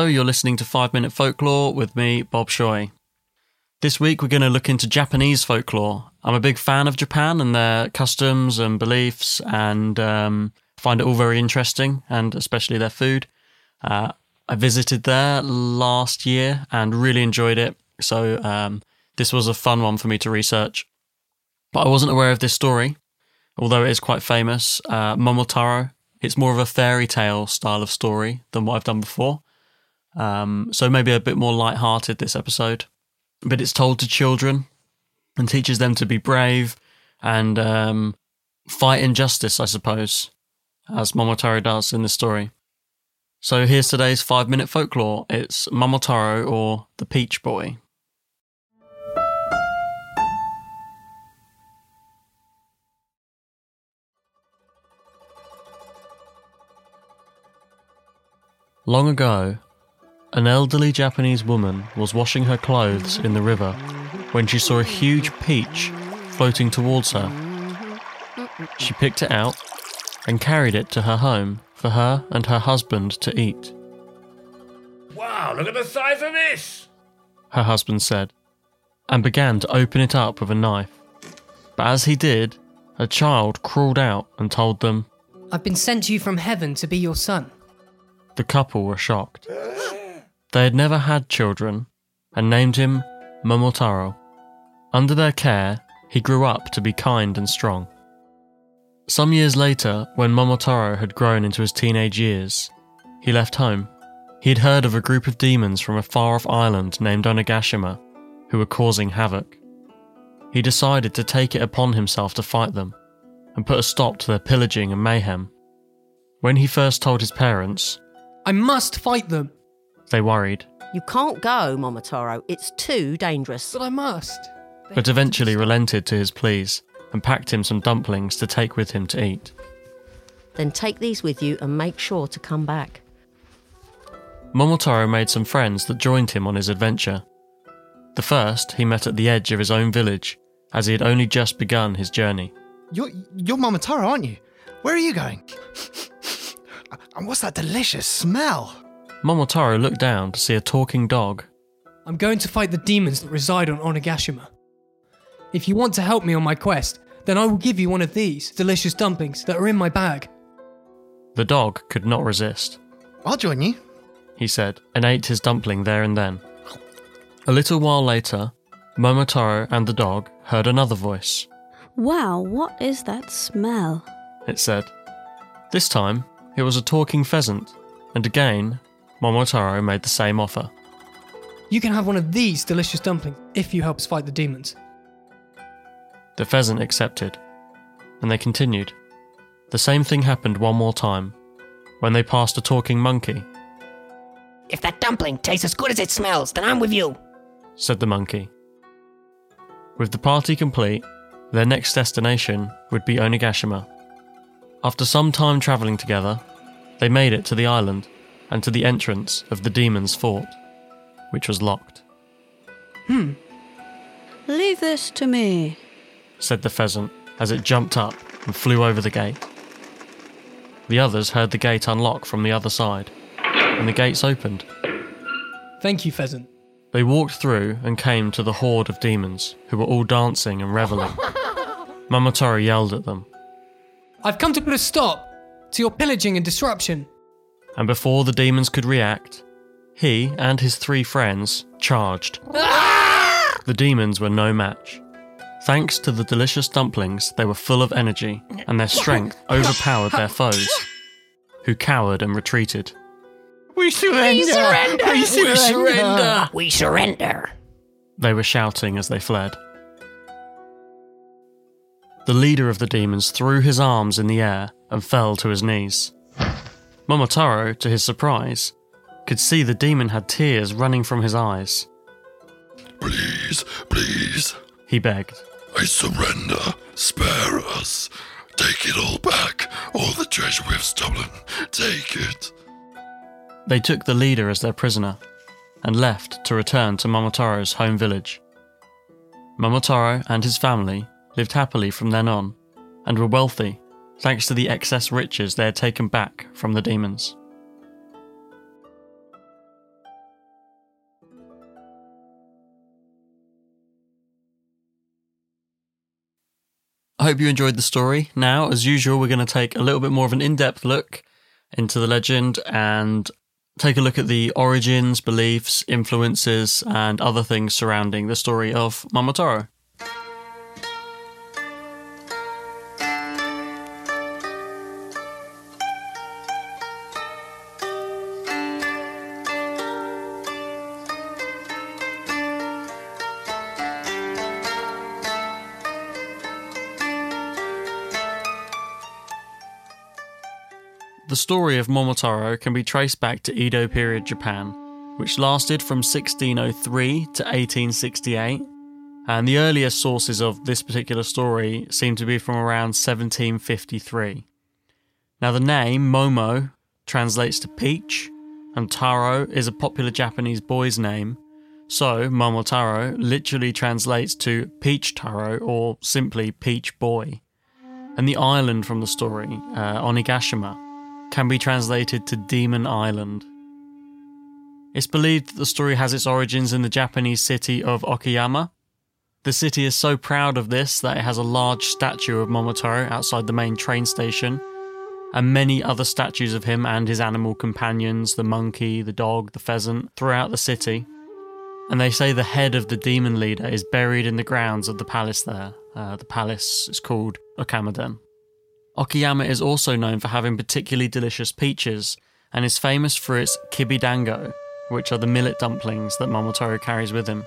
Hello, you're listening to 5 Minute Folklore with me, Bob Shoy. This week we're going to look into Japanese folklore. I'm a big fan of Japan and their customs and beliefs, and um, find it all very interesting, and especially their food. Uh, I visited there last year and really enjoyed it, so um, this was a fun one for me to research. But I wasn't aware of this story, although it is quite famous. Uh, Momotaro. It's more of a fairy tale style of story than what I've done before. Um, so maybe a bit more light-hearted this episode. But it's told to children and teaches them to be brave and um, fight injustice, I suppose, as Momotaro does in the story. So here's today's five-minute folklore. It's Momotaro or the Peach Boy. Long ago, an elderly Japanese woman was washing her clothes in the river when she saw a huge peach floating towards her. She picked it out and carried it to her home for her and her husband to eat. Wow, look at the size of this! Her husband said, and began to open it up with a knife. But as he did, a child crawled out and told them I've been sent to you from heaven to be your son. the couple were shocked. They had never had children and named him Momotaro. Under their care, he grew up to be kind and strong. Some years later, when Momotaro had grown into his teenage years, he left home. He had heard of a group of demons from a far off island named Onigashima who were causing havoc. He decided to take it upon himself to fight them and put a stop to their pillaging and mayhem. When he first told his parents, I must fight them, they worried, You can't go, Momotaro. It's too dangerous. but I must. but eventually relented to his pleas and packed him some dumplings to take with him to eat. Then take these with you and make sure to come back. Momotaro made some friends that joined him on his adventure. The first he met at the edge of his own village, as he had only just begun his journey. You're, you're Momotaro, aren't you? Where are you going? and what's that delicious smell? Momotaro looked down to see a talking dog. I'm going to fight the demons that reside on Onigashima. If you want to help me on my quest, then I will give you one of these delicious dumplings that are in my bag. The dog could not resist. I'll join you. he said, and ate his dumpling there and then. A little while later, Momotaro and the dog heard another voice. Wow, what is that smell? It said. This time, it was a talking pheasant, and again, Momotaro made the same offer. You can have one of these delicious dumplings if you help us fight the demons. The pheasant accepted, and they continued. The same thing happened one more time, when they passed a talking monkey, If that dumpling tastes as good as it smells, then I'm with you. said the monkey. With the party complete, their next destination would be Onigashima. After some time travelling together, they made it to the island and to the entrance of the demon's fort, which was locked. Hmm. Leave this to me. said the pheasant as it jumped up and flew over the gate. The others heard the gate unlock from the other side, and the gates opened. Thank you, Pheasant. They walked through and came to the horde of demons, who were all dancing and reveling. Momotaro yelled at them, I've come to put a stop to your pillaging and disruption. And before the demons could react, he and his three friends charged. The demons were no match. Thanks to the delicious dumplings, they were full of energy, and their strength overpowered their foes, who cowered and retreated. We surrender. We surrender. We surrender. We surrender. They were shouting as they fled. The leader of the demons threw his arms in the air and fell to his knees. Momotaro, to his surprise, could see the demon had tears running from his eyes. Please, please, He begged. I surrender. Spare us. Take it all back. All the treasure we've stolen. Take it. They took the leader as their prisoner and left to return to Momotaro's home village. Momotaro and his family lived happily from then on and were wealthy thanks to the excess riches they had taken back from the demons. I hope you enjoyed the story. Now, as usual, we're going to take a little bit more of an in depth look into the legend and take a look at the origins, beliefs, influences, and other things surrounding the story of Momotaro. Story of Momotaro can be traced back to Edo period Japan, which lasted from 1603 to 1868. And the earliest sources of this particular story seem to be from around 1753. Now, the name Momo translates to peach, and Taro is a popular Japanese boy's name, so Momotaro literally translates to peach taro or simply peach boy. And the island from the story, uh, Onigashima, can be translated to Demon Island. It's believed that the story has its origins in the Japanese city of Okayama. The city is so proud of this that it has a large statue of Momotaro outside the main train station, and many other statues of him and his animal companions the monkey, the dog, the pheasant throughout the city. And they say the head of the demon leader is buried in the grounds of the palace there. Uh, the palace is called Okamaden. Okayama is also known for having particularly delicious peaches and is famous for its kibidango, which are the millet dumplings that Momotaro carries with him.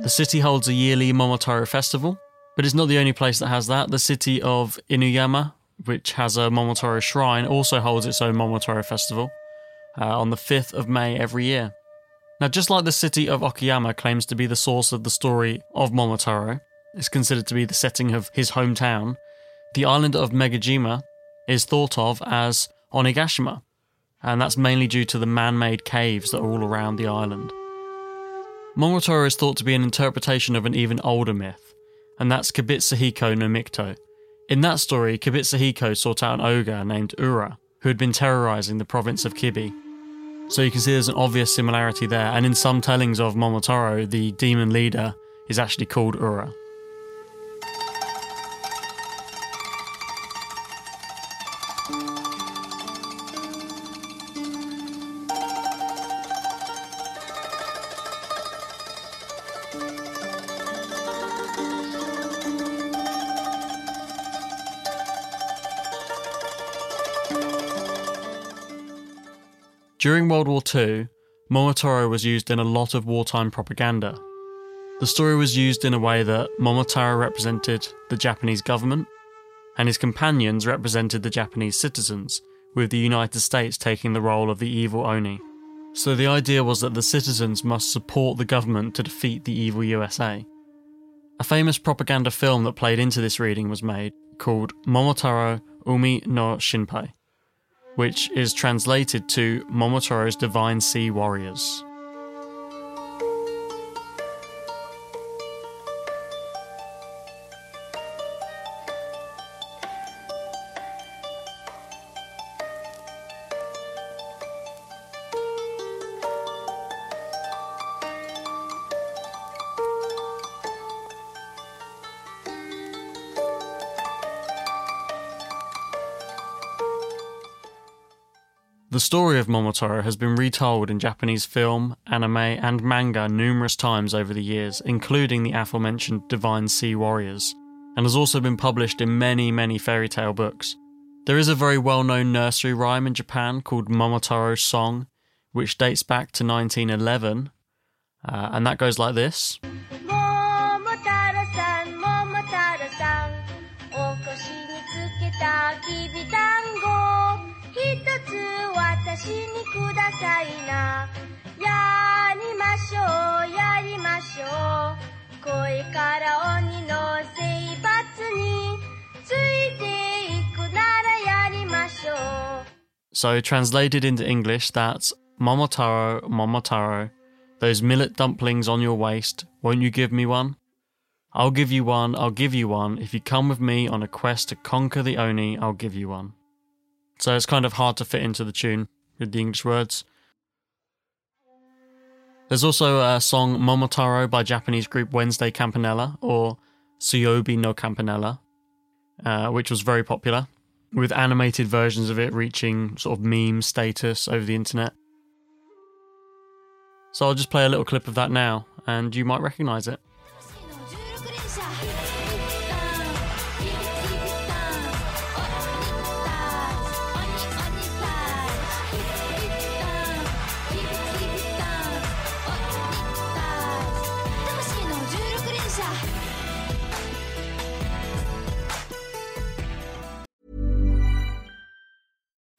The city holds a yearly Momotaro festival, but it's not the only place that has that. The city of Inuyama, which has a Momotaro shrine, also holds its own Momotaro festival uh, on the 5th of May every year. Now, just like the city of Okayama claims to be the source of the story of Momotaro, it's considered to be the setting of his hometown, the island of Megijima is thought of as Onigashima, and that's mainly due to the man made caves that are all around the island. Momotaro is thought to be an interpretation of an even older myth, and that's Kibitsuhiko no Mikoto. In that story, Kibitsuhiko sought out an ogre named Ura, who had been terrorizing the province of Kibi. So you can see there's an obvious similarity there, and in some tellings of Momotaro, the demon leader is actually called Ura. World War II, Momotaro was used in a lot of wartime propaganda. The story was used in a way that Momotaro represented the Japanese government, and his companions represented the Japanese citizens, with the United States taking the role of the evil Oni. So the idea was that the citizens must support the government to defeat the evil USA. A famous propaganda film that played into this reading was made called Momotaro Umi no Shinpei which is translated to Momotaro's Divine Sea Warriors. The story of Momotaro has been retold in Japanese film, anime, and manga numerous times over the years, including the aforementioned Divine Sea Warriors, and has also been published in many, many fairy tale books. There is a very well known nursery rhyme in Japan called Momotaro's Song, which dates back to 1911, uh, and that goes like this. 私にくださいなやりましょうやりましょうこれから鬼の征伐についていくならやりましょう So, translated into English, that's Momotaro, Momotaro, those millet dumplings on your waist, won't you give me one? I'll give you one, I'll give you one. If you come with me on a quest to conquer the Oni, I'll give you one. So it's kind of hard to fit into the tune with the English words. There's also a song Momotaro by Japanese group Wednesday Campanella, or Suyobi no Campanella, uh, which was very popular, with animated versions of it reaching sort of meme status over the internet. So I'll just play a little clip of that now, and you might recognize it.「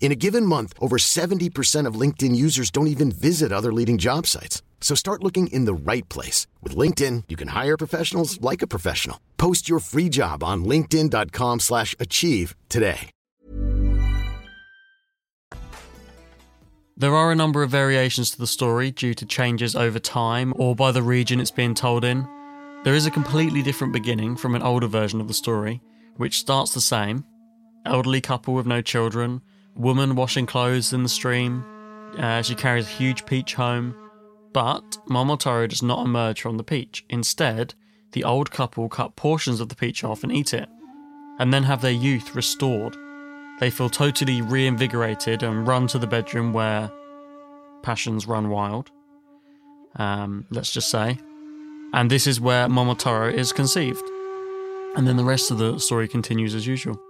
In a given month, over 70% of LinkedIn users don't even visit other leading job sites. So start looking in the right place. With LinkedIn, you can hire professionals like a professional. Post your free job on linkedin.com slash achieve today. There are a number of variations to the story due to changes over time or by the region it's being told in. There is a completely different beginning from an older version of the story, which starts the same elderly couple with no children, woman washing clothes in the stream. Uh, she carries a huge peach home, but Momotaro does not emerge from the peach. Instead, the old couple cut portions of the peach off and eat it, and then have their youth restored. They feel totally reinvigorated and run to the bedroom where passions run wild. Um, let's just say. And this is where Momotaro is conceived. And then the rest of the story continues as usual.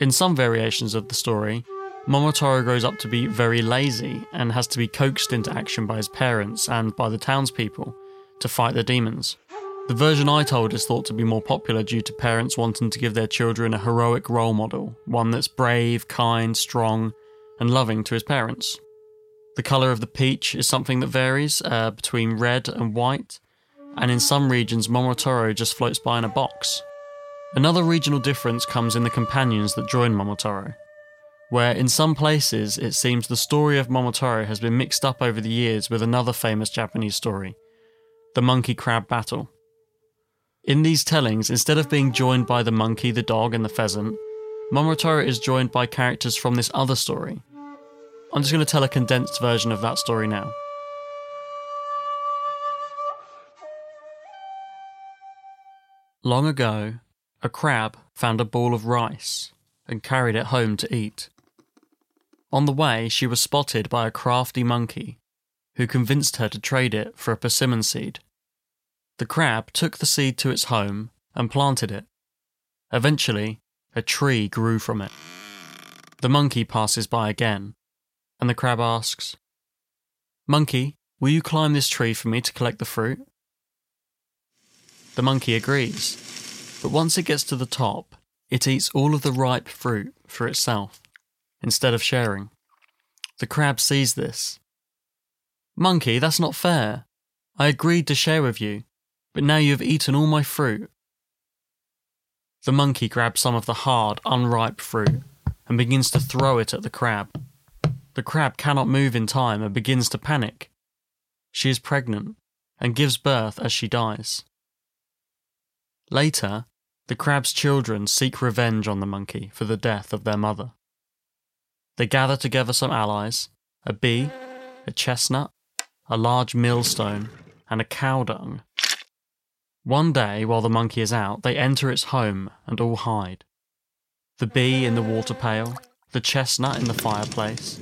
In some variations of the story, Momotaro grows up to be very lazy and has to be coaxed into action by his parents and by the townspeople to fight the demons. The version I told is thought to be more popular due to parents wanting to give their children a heroic role model, one that's brave, kind, strong, and loving to his parents. The colour of the peach is something that varies uh, between red and white, and in some regions, Momotaro just floats by in a box. Another regional difference comes in the companions that join Momotaro, where in some places it seems the story of Momotaro has been mixed up over the years with another famous Japanese story, the monkey crab battle. In these tellings, instead of being joined by the monkey, the dog, and the pheasant, Momotaro is joined by characters from this other story. I'm just going to tell a condensed version of that story now. Long ago, a crab found a ball of rice and carried it home to eat. On the way, she was spotted by a crafty monkey who convinced her to trade it for a persimmon seed. The crab took the seed to its home and planted it. Eventually, a tree grew from it. The monkey passes by again, and the crab asks, Monkey, will you climb this tree for me to collect the fruit? The monkey agrees, but once it gets to the top, it eats all of the ripe fruit for itself, instead of sharing. The crab sees this. Monkey, that's not fair. I agreed to share with you, but now you have eaten all my fruit. The monkey grabs some of the hard, unripe fruit and begins to throw it at the crab. The crab cannot move in time and begins to panic. She is pregnant and gives birth as she dies. Later, the crab's children seek revenge on the monkey for the death of their mother. They gather together some allies a bee, a chestnut, a large millstone, and a cow dung. One day, while the monkey is out, they enter its home and all hide. The bee in the water pail, the chestnut in the fireplace,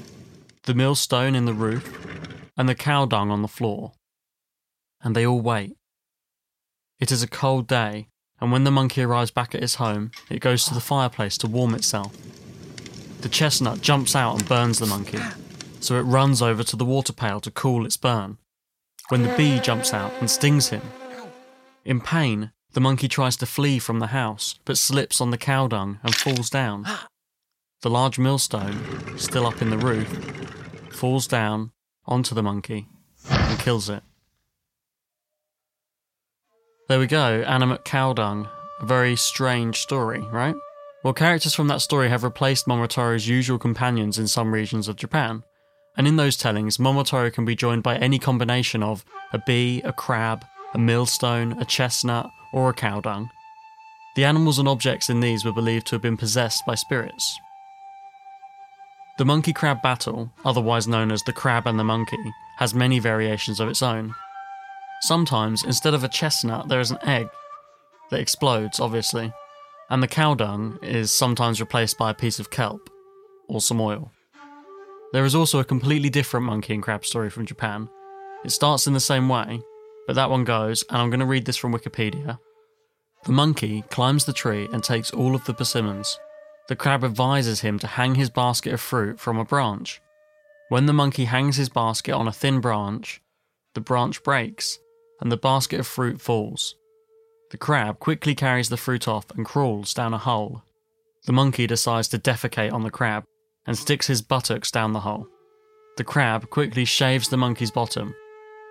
the millstone in the roof, and the cow dung on the floor. And they all wait. It is a cold day, and when the monkey arrives back at its home, it goes to the fireplace to warm itself. The chestnut jumps out and burns the monkey, so it runs over to the water pail to cool its burn. When the bee jumps out and stings him. In pain, the monkey tries to flee from the house, but slips on the cow dung and falls down. The large millstone, still up in the roof, falls down onto the monkey and kills it. There we go, animate cow dung. A very strange story, right? Well, characters from that story have replaced Momotaro's usual companions in some regions of Japan, and in those tellings, Momotaro can be joined by any combination of a bee, a crab, a millstone, a chestnut, or a cow dung. The animals and objects in these were believed to have been possessed by spirits. The monkey crab battle, otherwise known as the crab and the monkey, has many variations of its own. Sometimes, instead of a chestnut, there is an egg that explodes, obviously, and the cow dung is sometimes replaced by a piece of kelp or some oil. There is also a completely different monkey and crab story from Japan. It starts in the same way, but that one goes, and I'm going to read this from Wikipedia. The monkey climbs the tree and takes all of the persimmons. The crab advises him to hang his basket of fruit from a branch. When the monkey hangs his basket on a thin branch, the branch breaks and the basket of fruit falls. The crab quickly carries the fruit off and crawls down a hole. The monkey decides to defecate on the crab and sticks his buttocks down the hole. The crab quickly shaves the monkey's bottom,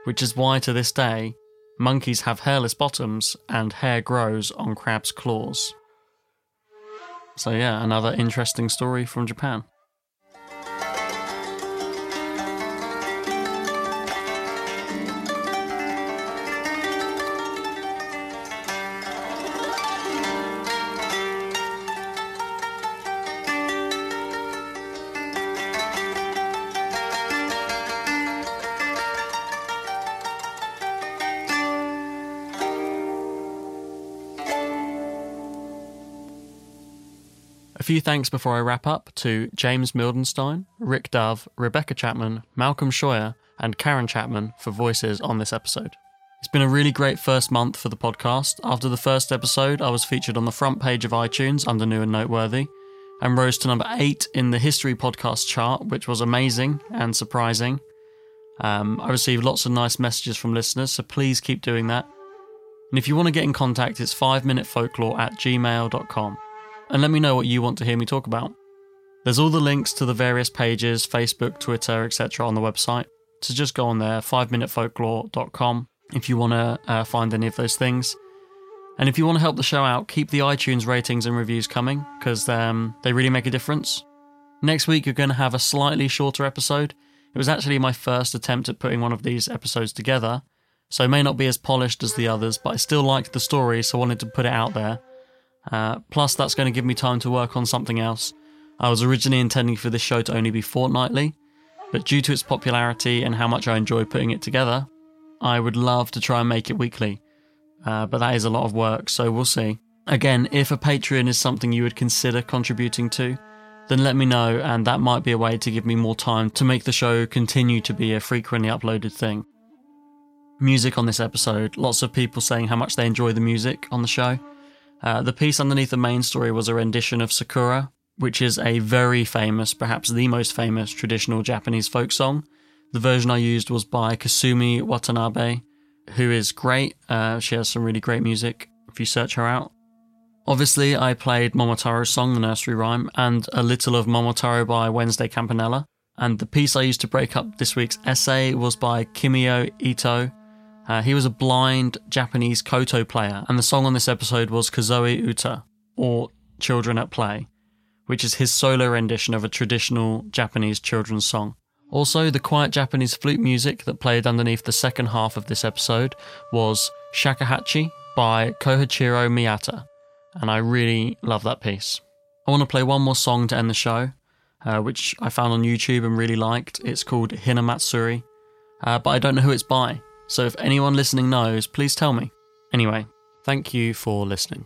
which is why to this day monkeys have hairless bottoms and hair grows on crabs' claws. So, yeah, another interesting story from Japan. Few thanks before I wrap up to James Mildenstein, Rick Dove, Rebecca Chapman, Malcolm Scheuer, and Karen Chapman for voices on this episode. It's been a really great first month for the podcast. After the first episode, I was featured on the front page of iTunes under New and Noteworthy and rose to number eight in the History Podcast chart, which was amazing and surprising. Um, I received lots of nice messages from listeners, so please keep doing that. And if you want to get in contact, it's 5minutefolklore at gmail.com and let me know what you want to hear me talk about. There's all the links to the various pages, Facebook, Twitter, etc. on the website. So just go on there, 5minutefolklore.com, if you want to uh, find any of those things. And if you want to help the show out, keep the iTunes ratings and reviews coming, because um, they really make a difference. Next week, you're going to have a slightly shorter episode. It was actually my first attempt at putting one of these episodes together, so it may not be as polished as the others, but I still liked the story, so I wanted to put it out there. Uh, plus, that's going to give me time to work on something else. I was originally intending for this show to only be fortnightly, but due to its popularity and how much I enjoy putting it together, I would love to try and make it weekly. Uh, but that is a lot of work, so we'll see. Again, if a Patreon is something you would consider contributing to, then let me know, and that might be a way to give me more time to make the show continue to be a frequently uploaded thing. Music on this episode, lots of people saying how much they enjoy the music on the show. Uh, the piece underneath the main story was a rendition of Sakura, which is a very famous, perhaps the most famous traditional Japanese folk song. The version I used was by Kasumi Watanabe, who is great. Uh, she has some really great music if you search her out. Obviously, I played Momotaro's song, The Nursery Rhyme, and a little of Momotaro by Wednesday Campanella. And the piece I used to break up this week's essay was by Kimio Eto. Uh, he was a blind Japanese koto player, and the song on this episode was Kozoe Uta, or Children at Play, which is his solo rendition of a traditional Japanese children's song. Also, the quiet Japanese flute music that played underneath the second half of this episode was Shakuhachi by Kohachiro Miyata, and I really love that piece. I want to play one more song to end the show, uh, which I found on YouTube and really liked. It's called Hinamatsuri, uh, but I don't know who it's by, so if anyone listening knows, please tell me. Anyway, thank you for listening.